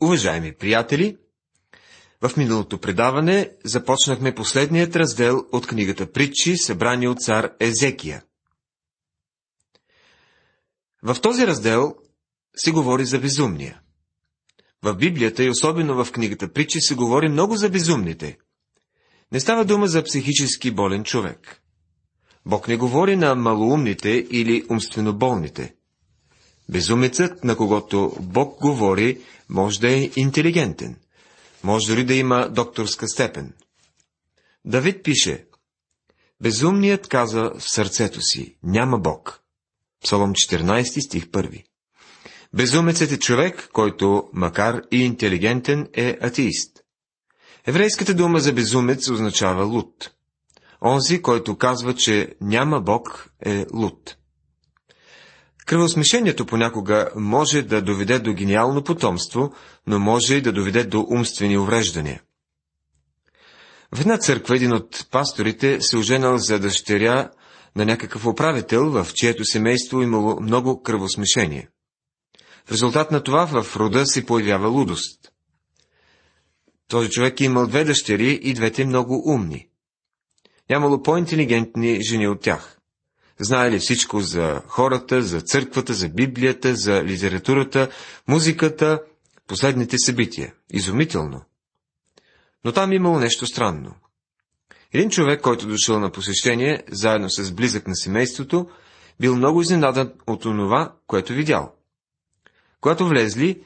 Уважаеми приятели, в миналото предаване започнахме последният раздел от книгата Притчи, събрани от цар Езекия. В този раздел се говори за безумния. В Библията и особено в книгата Притчи се говори много за безумните. Не става дума за психически болен човек. Бог не говори на малоумните или умствено болните. Безумецът, на когото Бог говори, може да е интелигентен. Може дори да има докторска степен. Давид пише, Безумният каза в сърцето си, няма Бог. Псалом 14 стих 1. Безумецът е човек, който, макар и интелигентен, е атеист. Еврейската дума за безумец означава луд. Онзи, който казва, че няма Бог, е луд. Кръвосмешението понякога може да доведе до гениално потомство, но може и да доведе до умствени увреждания. В една църква един от пасторите се оженал за дъщеря на някакъв управител, в чието семейство имало много кръвосмешение. В резултат на това в рода се появява лудост. Този човек е имал две дъщери и двете много умни. Нямало по-интелигентни жени от тях. Знаели всичко за хората, за църквата, за Библията, за литературата, музиката, последните събития. Изумително. Но там имало нещо странно. Един човек, който дошъл на посещение, заедно с близък на семейството, бил много изненадан от онова, което видял. Когато влезли,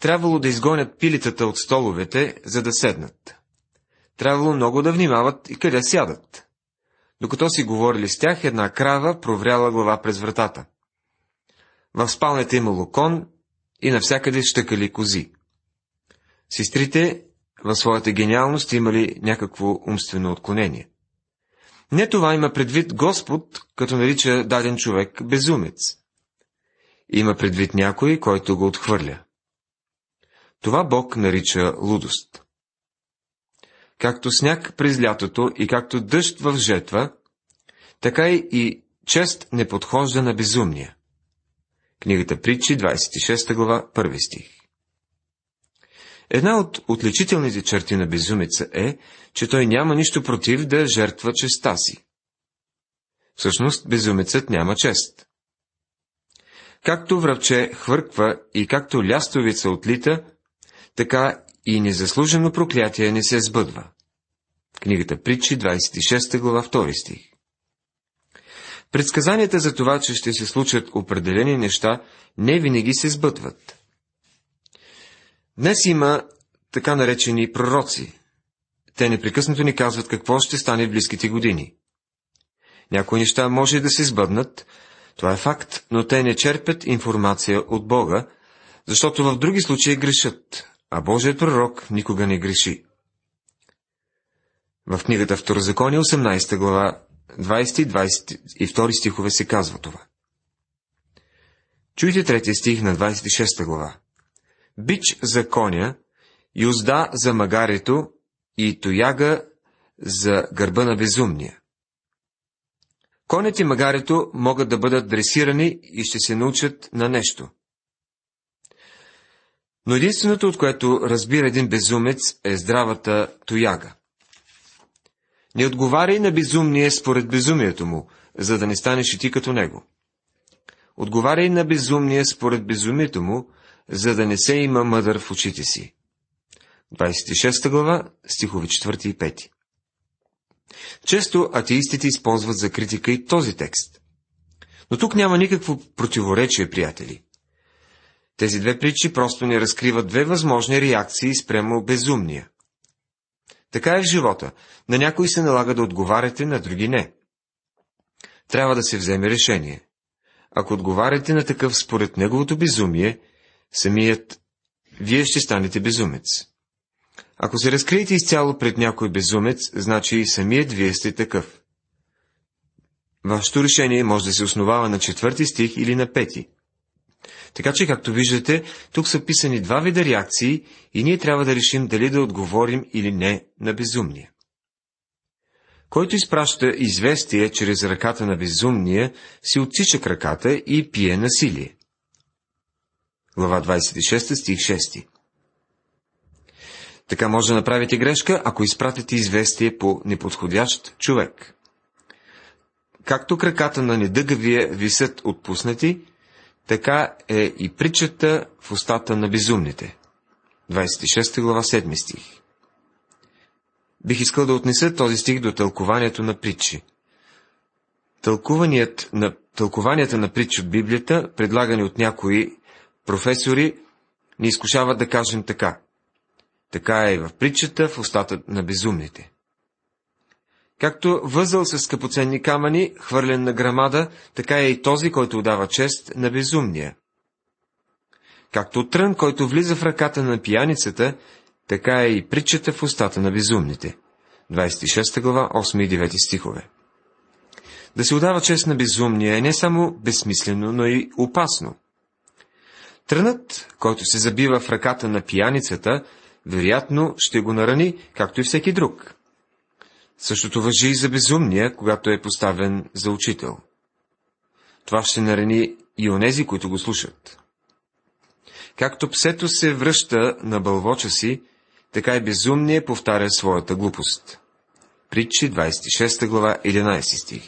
трябвало да изгонят пилитата от столовете, за да седнат. Трябвало много да внимават и къде сядат. Докато си говорили с тях, една крава провряла глава през вратата. В спалнята имало кон и навсякъде щъкали кози. Сестрите в своята гениалност имали някакво умствено отклонение. Не това има предвид Господ, като нарича даден човек безумец. Има предвид някой, който го отхвърля. Това Бог нарича лудост. Както сняг през лятото и както дъжд в жетва, така и чест не подхожда на безумния. Книгата Притчи, 26 глава, 1 стих. Една от отличителните черти на безумеца е, че той няма нищо против да жертва честа си. Всъщност, безумецът няма чест. Както връвче хвърква и както лястовица отлита, така и незаслужено проклятие не се сбъдва. Книгата Притчи, 26 глава, 2 стих. Предсказанията за това, че ще се случат определени неща, не винаги се сбъдват. Днес има така наречени пророци. Те непрекъснато ни казват какво ще стане в близките години. Някои неща може да се сбъднат, това е факт, но те не черпят информация от Бога, защото в други случаи грешат, а Божият пророк никога не греши. В книгата Второзаконие, 18 глава, 20 и 22 стихове се казва това. Чуйте третия стих на 26 глава. Бич за коня, юзда за магарето и тояга за гърба на безумния. Конят и магарето могат да бъдат дресирани и ще се научат на нещо. Но единственото, от което разбира един безумец, е здравата тояга. Не отговаряй на безумния според безумието му, за да не станеш и ти като него. Отговаряй на безумния според безумието му, за да не се има мъдър в очите си. 26 глава, стихови 4 и 5. Често атеистите използват за критика и този текст. Но тук няма никакво противоречие, приятели. Тези две притчи просто ни разкриват две възможни реакции спрямо безумния. Така е в живота. На някои се налага да отговаряте, на други не. Трябва да се вземе решение. Ако отговаряте на такъв според неговото безумие, самият вие ще станете безумец. Ако се разкриете изцяло пред някой безумец, значи и самият вие сте такъв. Вашето решение може да се основава на четвърти стих или на пети. Така че, както виждате, тук са писани два вида реакции и ние трябва да решим дали да отговорим или не на безумния. Който изпраща известие чрез ръката на безумния, си отсича краката и пие насилие. Глава 26, стих 6 Така може да направите грешка, ако изпратите известие по неподходящ човек. Както краката на недъгавия висят отпуснати, така е и притчата в устата на безумните. 26 глава 7 стих. Бих искал да отнеса този стих до тълкованието на притчи. Тълкуваният на, тълкованията на притчи от Библията, предлагани от някои професори, ни изкушават да кажем така. Така е и в притчата в устата на безумните. Както възъл с скъпоценни камъни, хвърлен на грамада, така е и този, който отдава чест на безумния. Както трън, който влиза в ръката на пияницата, така е и притчата в устата на безумните. 26 глава, 8 и 9 стихове. Да се отдава чест на безумния е не само безсмислено, но и опасно. Трънът, който се забива в ръката на пияницата, вероятно ще го нарани, както и всеки друг. Същото въжи и за безумния, когато е поставен за учител. Това ще нарани и онези, които го слушат. Както псето се връща на бълвоча си, така и безумния повтаря своята глупост. Притчи 26 глава 11 стих.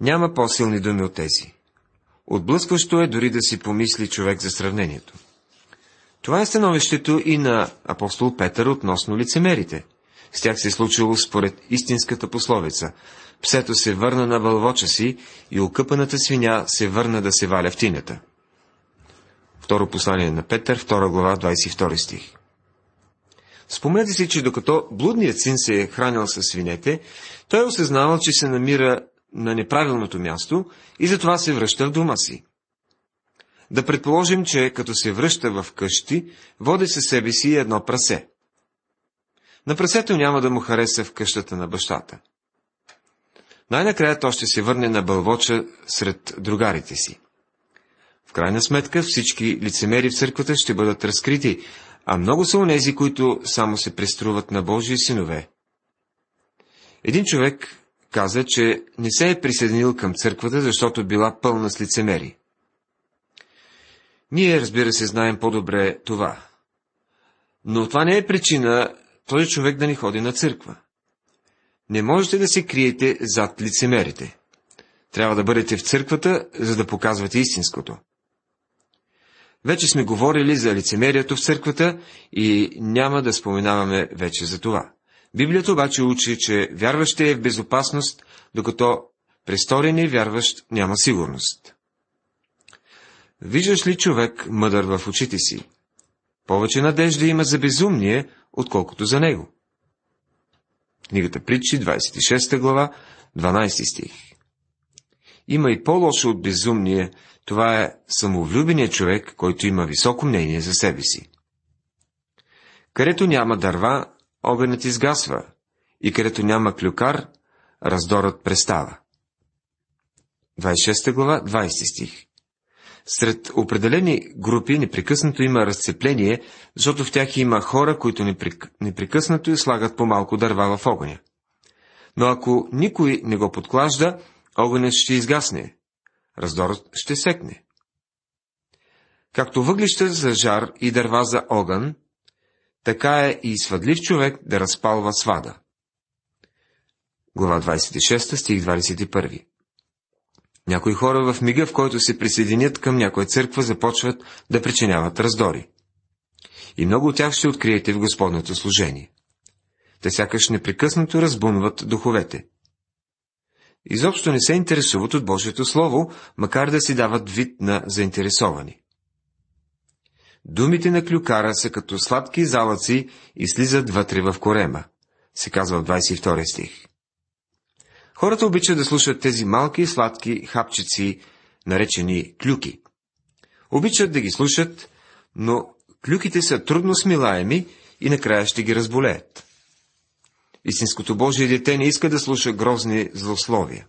Няма по-силни думи от тези. Отблъскващо е дори да си помисли човек за сравнението. Това е становището и на апостол Петър относно лицемерите. С тях се е случило според истинската пословица. Псето се върна на вълвоча си и окъпаната свиня се върна да се валя в тинята. Второ послание на Петър, 2 глава, 22 стих. Спомнете си, че докато блудният син се е хранил с свинете, той е осъзнавал, че се намира на неправилното място и затова се връща в дома си. Да предположим, че като се връща в къщи, води със себе си едно прасе. На прасето няма да му хареса в къщата на бащата. Най-накрая то ще се върне на бълвоча сред другарите си. В крайна сметка всички лицемери в църквата ще бъдат разкрити, а много са онези, които само се преструват на Божии синове. Един човек каза, че не се е присъединил към църквата, защото била пълна с лицемери. Ние, разбира се, знаем по-добре това. Но това не е причина този човек да не ходи на църква. Не можете да се криете зад лицемерите. Трябва да бъдете в църквата, за да показвате истинското. Вече сме говорили за лицемерието в църквата и няма да споменаваме вече за това. Библията обаче учи, че вярващия е в безопасност, докато престорени вярващ няма сигурност. Виждаш ли човек мъдър в очите си? Повече надежда има за безумие, отколкото за него. Книгата Притчи, 26 глава, 12 стих. Има и по-лошо от безумие, това е самовлюбеният човек, който има високо мнение за себе си. Където няма дърва, огънят изгасва, и където няма клюкар, раздорът престава. 26 глава, 20 стих. Сред определени групи непрекъснато има разцепление, защото в тях има хора, които непрекъснато слагат по-малко дърва в огъня. Но ако никой не го подклажда, огънят ще изгасне, раздорът ще секне. Както въглища за жар и дърва за огън, така е и свъдлив човек да разпалва свада. Глава 26, стих 21 Някои хора в мига, в който се присъединят към някоя църква, започват да причиняват раздори. И много от тях ще откриете в Господното служение. Те сякаш непрекъснато разбунват духовете. Изобщо не се интересуват от Божието Слово, макар да си дават вид на заинтересовани. Думите на клюкара са като сладки залъци и слизат вътре в корема, се казва в 22 стих. Хората обичат да слушат тези малки сладки хапчици, наречени клюки. Обичат да ги слушат, но клюките са трудно смилаеми и накрая ще ги разболеят. Истинското Божие дете не иска да слуша грозни злословия.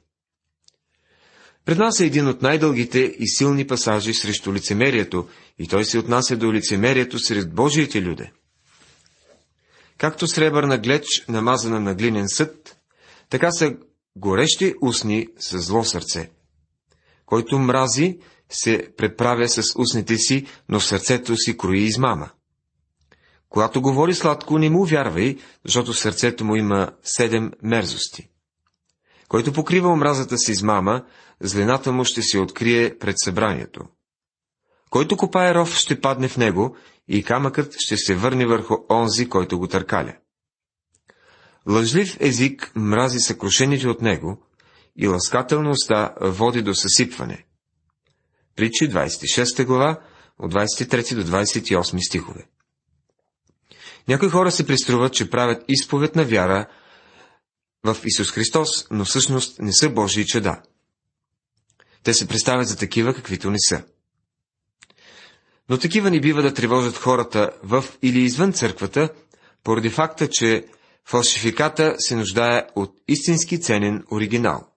Пред нас е един от най-дългите и силни пасажи срещу лицемерието, и той се отнася до лицемерието сред Божиите люде. Както сребърна глеч, намазана на глинен съд, така са горещи устни с зло сърце. Който мрази, се преправя с устните си, но сърцето си крои измама. Когато говори сладко, не му вярвай, защото сърцето му има седем мерзости. Който покрива омразата си измама, злената му ще се открие пред събранието. Който копае ров, ще падне в него и камъкът ще се върне върху онзи, който го търкаля. Лъжлив език мрази съкрушените от него и ласкателността води до съсипване. Притчи 26 глава, от 23 до 28 стихове. Някои хора се приструват, че правят изповед на вяра в Исус Христос, но всъщност не са Божии чеда. Те се представят за такива, каквито не са. Но такива ни бива да тревожат хората в или извън църквата, поради факта, че фалшификата се нуждае от истински ценен оригинал.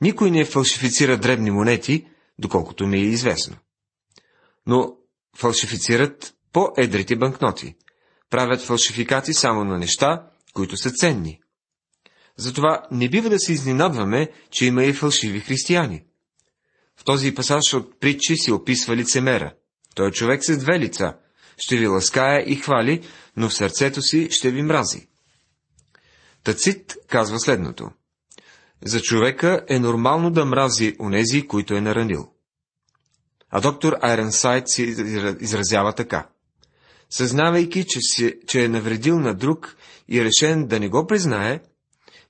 Никой не фалшифицира дребни монети, доколкото ми е известно. Но фалшифицират по-едрите банкноти. Правят фалшификати само на неща, които са ценни. Затова не бива да се изненадваме, че има и фалшиви християни. В този пасаж от притчи си описва лицемера. Той е човек с две лица. Ще ви лаская и хвали, но в сърцето си ще ви мрази. Тацит казва следното. За човека е нормално да мрази онези, които е наранил. А доктор Айренсайд си изразява така. Съзнавайки, че, си, че е навредил на друг и решен да не го признае,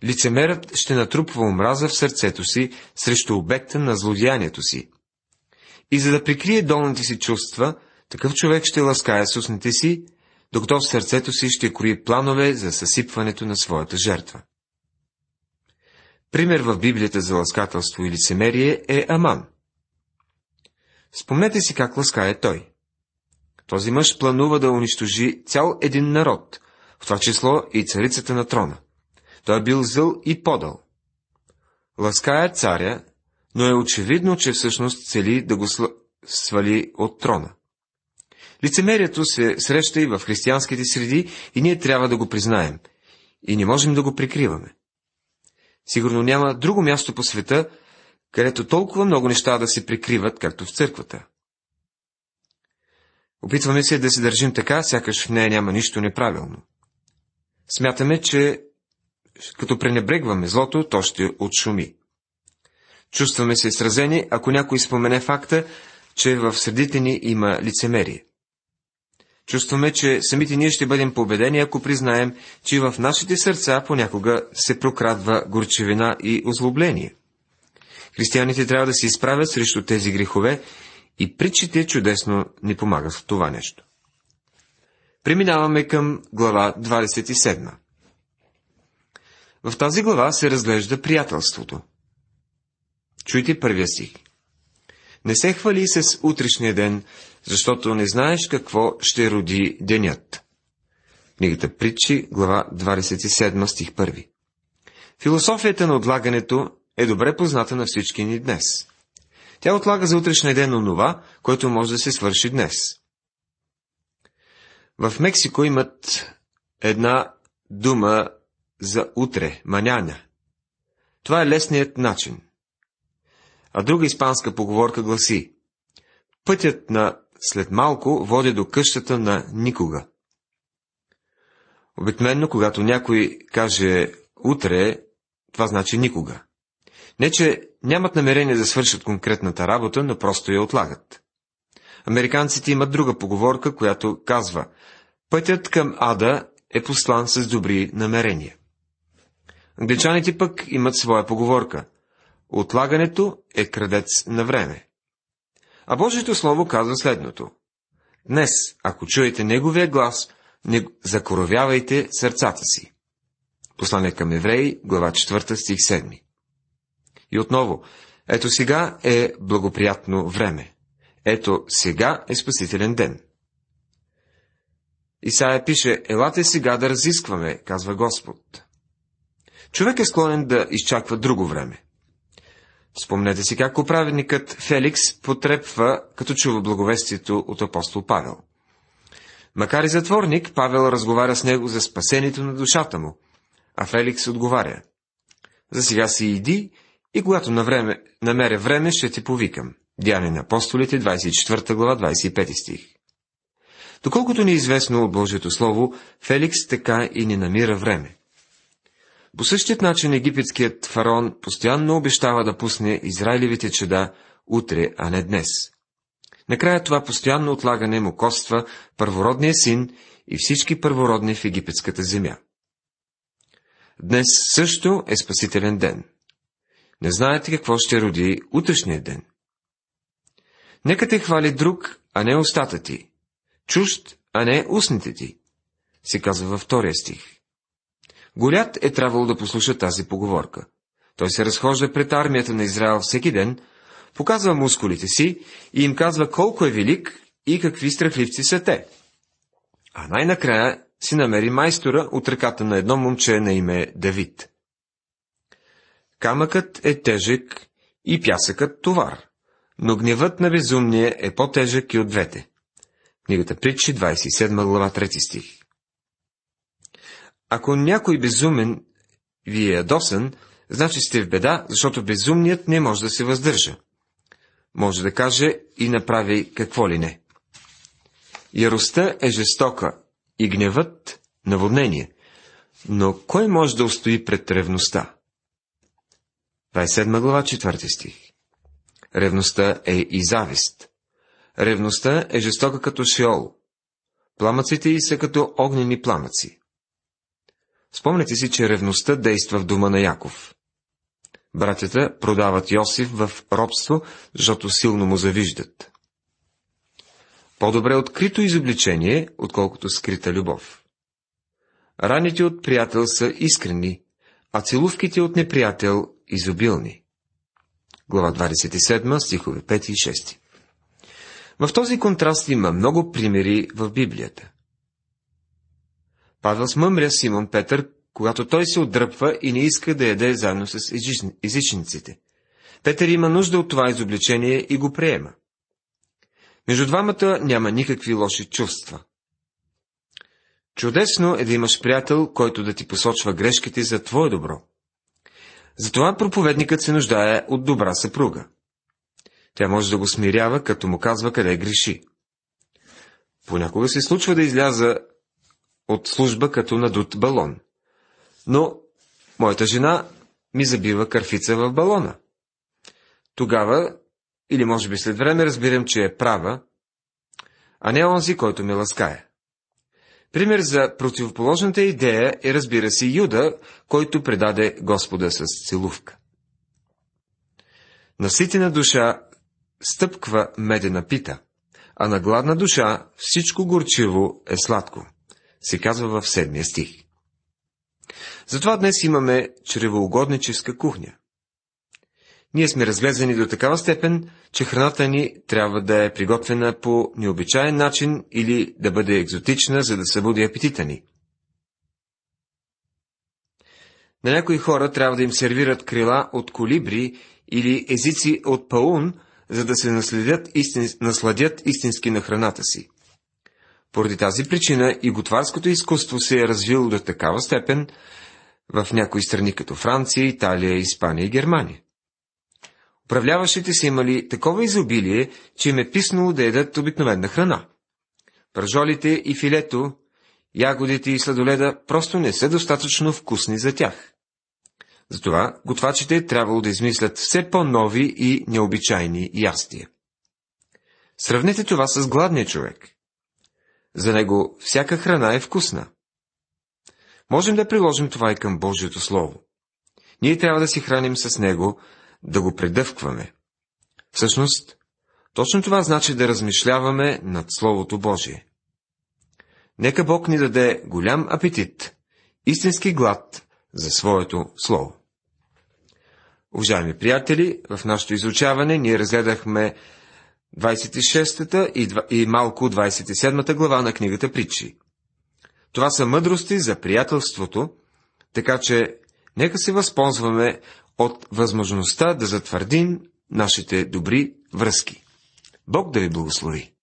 лицемерът ще натрупва омраза в сърцето си срещу обекта на злодеянието си. И за да прикрие долните си чувства, такъв човек ще ласкае с устните си, докато в сърцето си ще крои планове за съсипването на своята жертва. Пример в Библията за ласкателство и лицемерие е Аман. Спомнете си как ласкае той. Този мъж планува да унищожи цял един народ, в това число и царицата на трона. Той е бил зъл и подъл. Лаская царя, но е очевидно, че всъщност цели да го свали от трона. Лицемерието се среща и в християнските среди и ние трябва да го признаем. И не можем да го прикриваме. Сигурно няма друго място по света, където толкова много неща да се прикриват, както в църквата. Опитваме се да се държим така, сякаш в нея няма нищо неправилно. Смятаме, че като пренебрегваме злото, то ще отшуми. Чувстваме се сразени, ако някой спомене факта, че в средите ни има лицемерие. Чувстваме, че самите ние ще бъдем победени, ако признаем, че в нашите сърца понякога се прокрадва горчевина и озлобление. Християните трябва да се изправят срещу тези грехове и притчите чудесно ни помагат в това нещо. Преминаваме към глава 27. В тази глава се разглежда приятелството. Чуйте първия стих. Не се хвали с утрешния ден, защото не знаеш какво ще роди денят. Книгата Притчи, глава 27, стих 1. Философията на отлагането е добре позната на всички ни днес. Тя отлага за утрешния ден онова, което може да се свърши днес. В Мексико имат една дума за утре, маняня. Това е лесният начин. А друга испанска поговорка гласи Пътят на след малко води до къщата на никога. Обикновено, когато някой каже утре, това значи никога. Не, че нямат намерение да свършат конкретната работа, но просто я отлагат. Американците имат друга поговорка, която казва Пътят към ада е послан с добри намерения. Англичаните пък имат своя поговорка. Отлагането е крадец на време. А Божието Слово казва следното. Днес, ако чуете Неговия глас, не закоровявайте сърцата си. Послание към евреи, глава 4, стих 7. И отново, ето сега е благоприятно време. Ето сега е спасителен ден. Исаия пише, елате сега да разискваме, казва Господ. Човек е склонен да изчаква друго време. Спомнете си как управеникът Феликс потрепва, като чува благовестието от апостол Павел. Макар и затворник, Павел разговаря с него за спасението на душата му, а Феликс отговаря. За сега си иди и когато на време, намеря време, ще ти повикам. Дяне на апостолите, 24 глава, 25 стих. Доколкото ни е известно от Божието Слово, Феликс така и не намира време. По същият начин египетският фараон постоянно обещава да пусне Израилевите чеда утре, а не днес. Накрая това постоянно отлагане му коства първородния син и всички първородни в египетската земя. Днес също е спасителен ден. Не знаете какво ще роди утрешния ден. Нека те хвали друг, а не устата ти. Чужд, а не устните ти. Се казва във втория стих. Голят е трябвало да послуша тази поговорка. Той се разхожда пред армията на Израел всеки ден, показва мускулите си и им казва колко е велик и какви страхливци са те. А най-накрая си намери майстора от ръката на едно момче на име Давид. Камъкът е тежък и пясъкът товар, но гневът на безумния е по-тежък и от двете. Книгата Притчи, 27 глава, 3 стих. Ако някой безумен ви е ядосан, значи сте в беда, защото безумният не може да се въздържа. Може да каже и направи какво ли не. Яростта е жестока и гневът – наводнение. Но кой може да устои пред ревността? 27 глава, 4 стих. Ревността е и завист. Ревността е жестока като Шиол. Пламъците й са като огнени пламъци. Спомнете си, че ревността действа в дома на Яков. Братята продават Йосиф в робство, защото силно му завиждат. По-добре открито изобличение, отколкото скрита любов. Раните от приятел са искрени, а целувките от неприятел изобилни. Глава 27, стихове 5 и 6. В този контраст има много примери в Библията. Павел смъмря Симон Петър, когато той се отдръпва и не иска да яде заедно с езичниците. Петър има нужда от това изобличение и го приема. Между двамата няма никакви лоши чувства. Чудесно е да имаш приятел, който да ти посочва грешките за твое добро. Затова проповедникът се нуждае от добра съпруга. Тя може да го смирява, като му казва къде греши. Понякога се случва да изляза от служба като надут балон. Но моята жена ми забива кърфица в балона. Тогава, или може би след време, разбирам, че е права, а не онзи, който ме ласкае. Пример за противоположната идея е, разбира се, Юда, който предаде Господа с целувка. Наситена душа стъпква медена пита, а на гладна душа всичко горчиво е сладко се казва в седмия стих. Затова днес имаме чревоугодническа кухня. Ние сме разглезени до такава степен, че храната ни трябва да е приготвена по необичайен начин или да бъде екзотична, за да събуди апетита ни. На някои хора трябва да им сервират крила от колибри или езици от паун, за да се наследят истин... насладят истински на храната си. Поради тази причина и готварското изкуство се е развило до такава степен в някои страни като Франция, Италия, Испания и Германия. Управляващите са имали такова изобилие, че им е писнало да едат обикновена храна. Пържолите и филето, ягодите и сладоледа просто не са достатъчно вкусни за тях. Затова готвачите е трябвало да измислят все по-нови и необичайни ястия. Сравнете това с гладния човек. За него всяка храна е вкусна. Можем да приложим това и към Божието Слово. Ние трябва да си храним с него, да го предъвкваме. Всъщност, точно това значи да размишляваме над Словото Божие. Нека Бог ни даде голям апетит, истински глад за своето Слово. Уважаеми приятели, в нашето изучаване ние разгледахме 26-та и малко 27-та глава на книгата Притчи. Това са мъдрости за приятелството, така че нека се възползваме от възможността да затвърдим нашите добри връзки. Бог да ви благослови!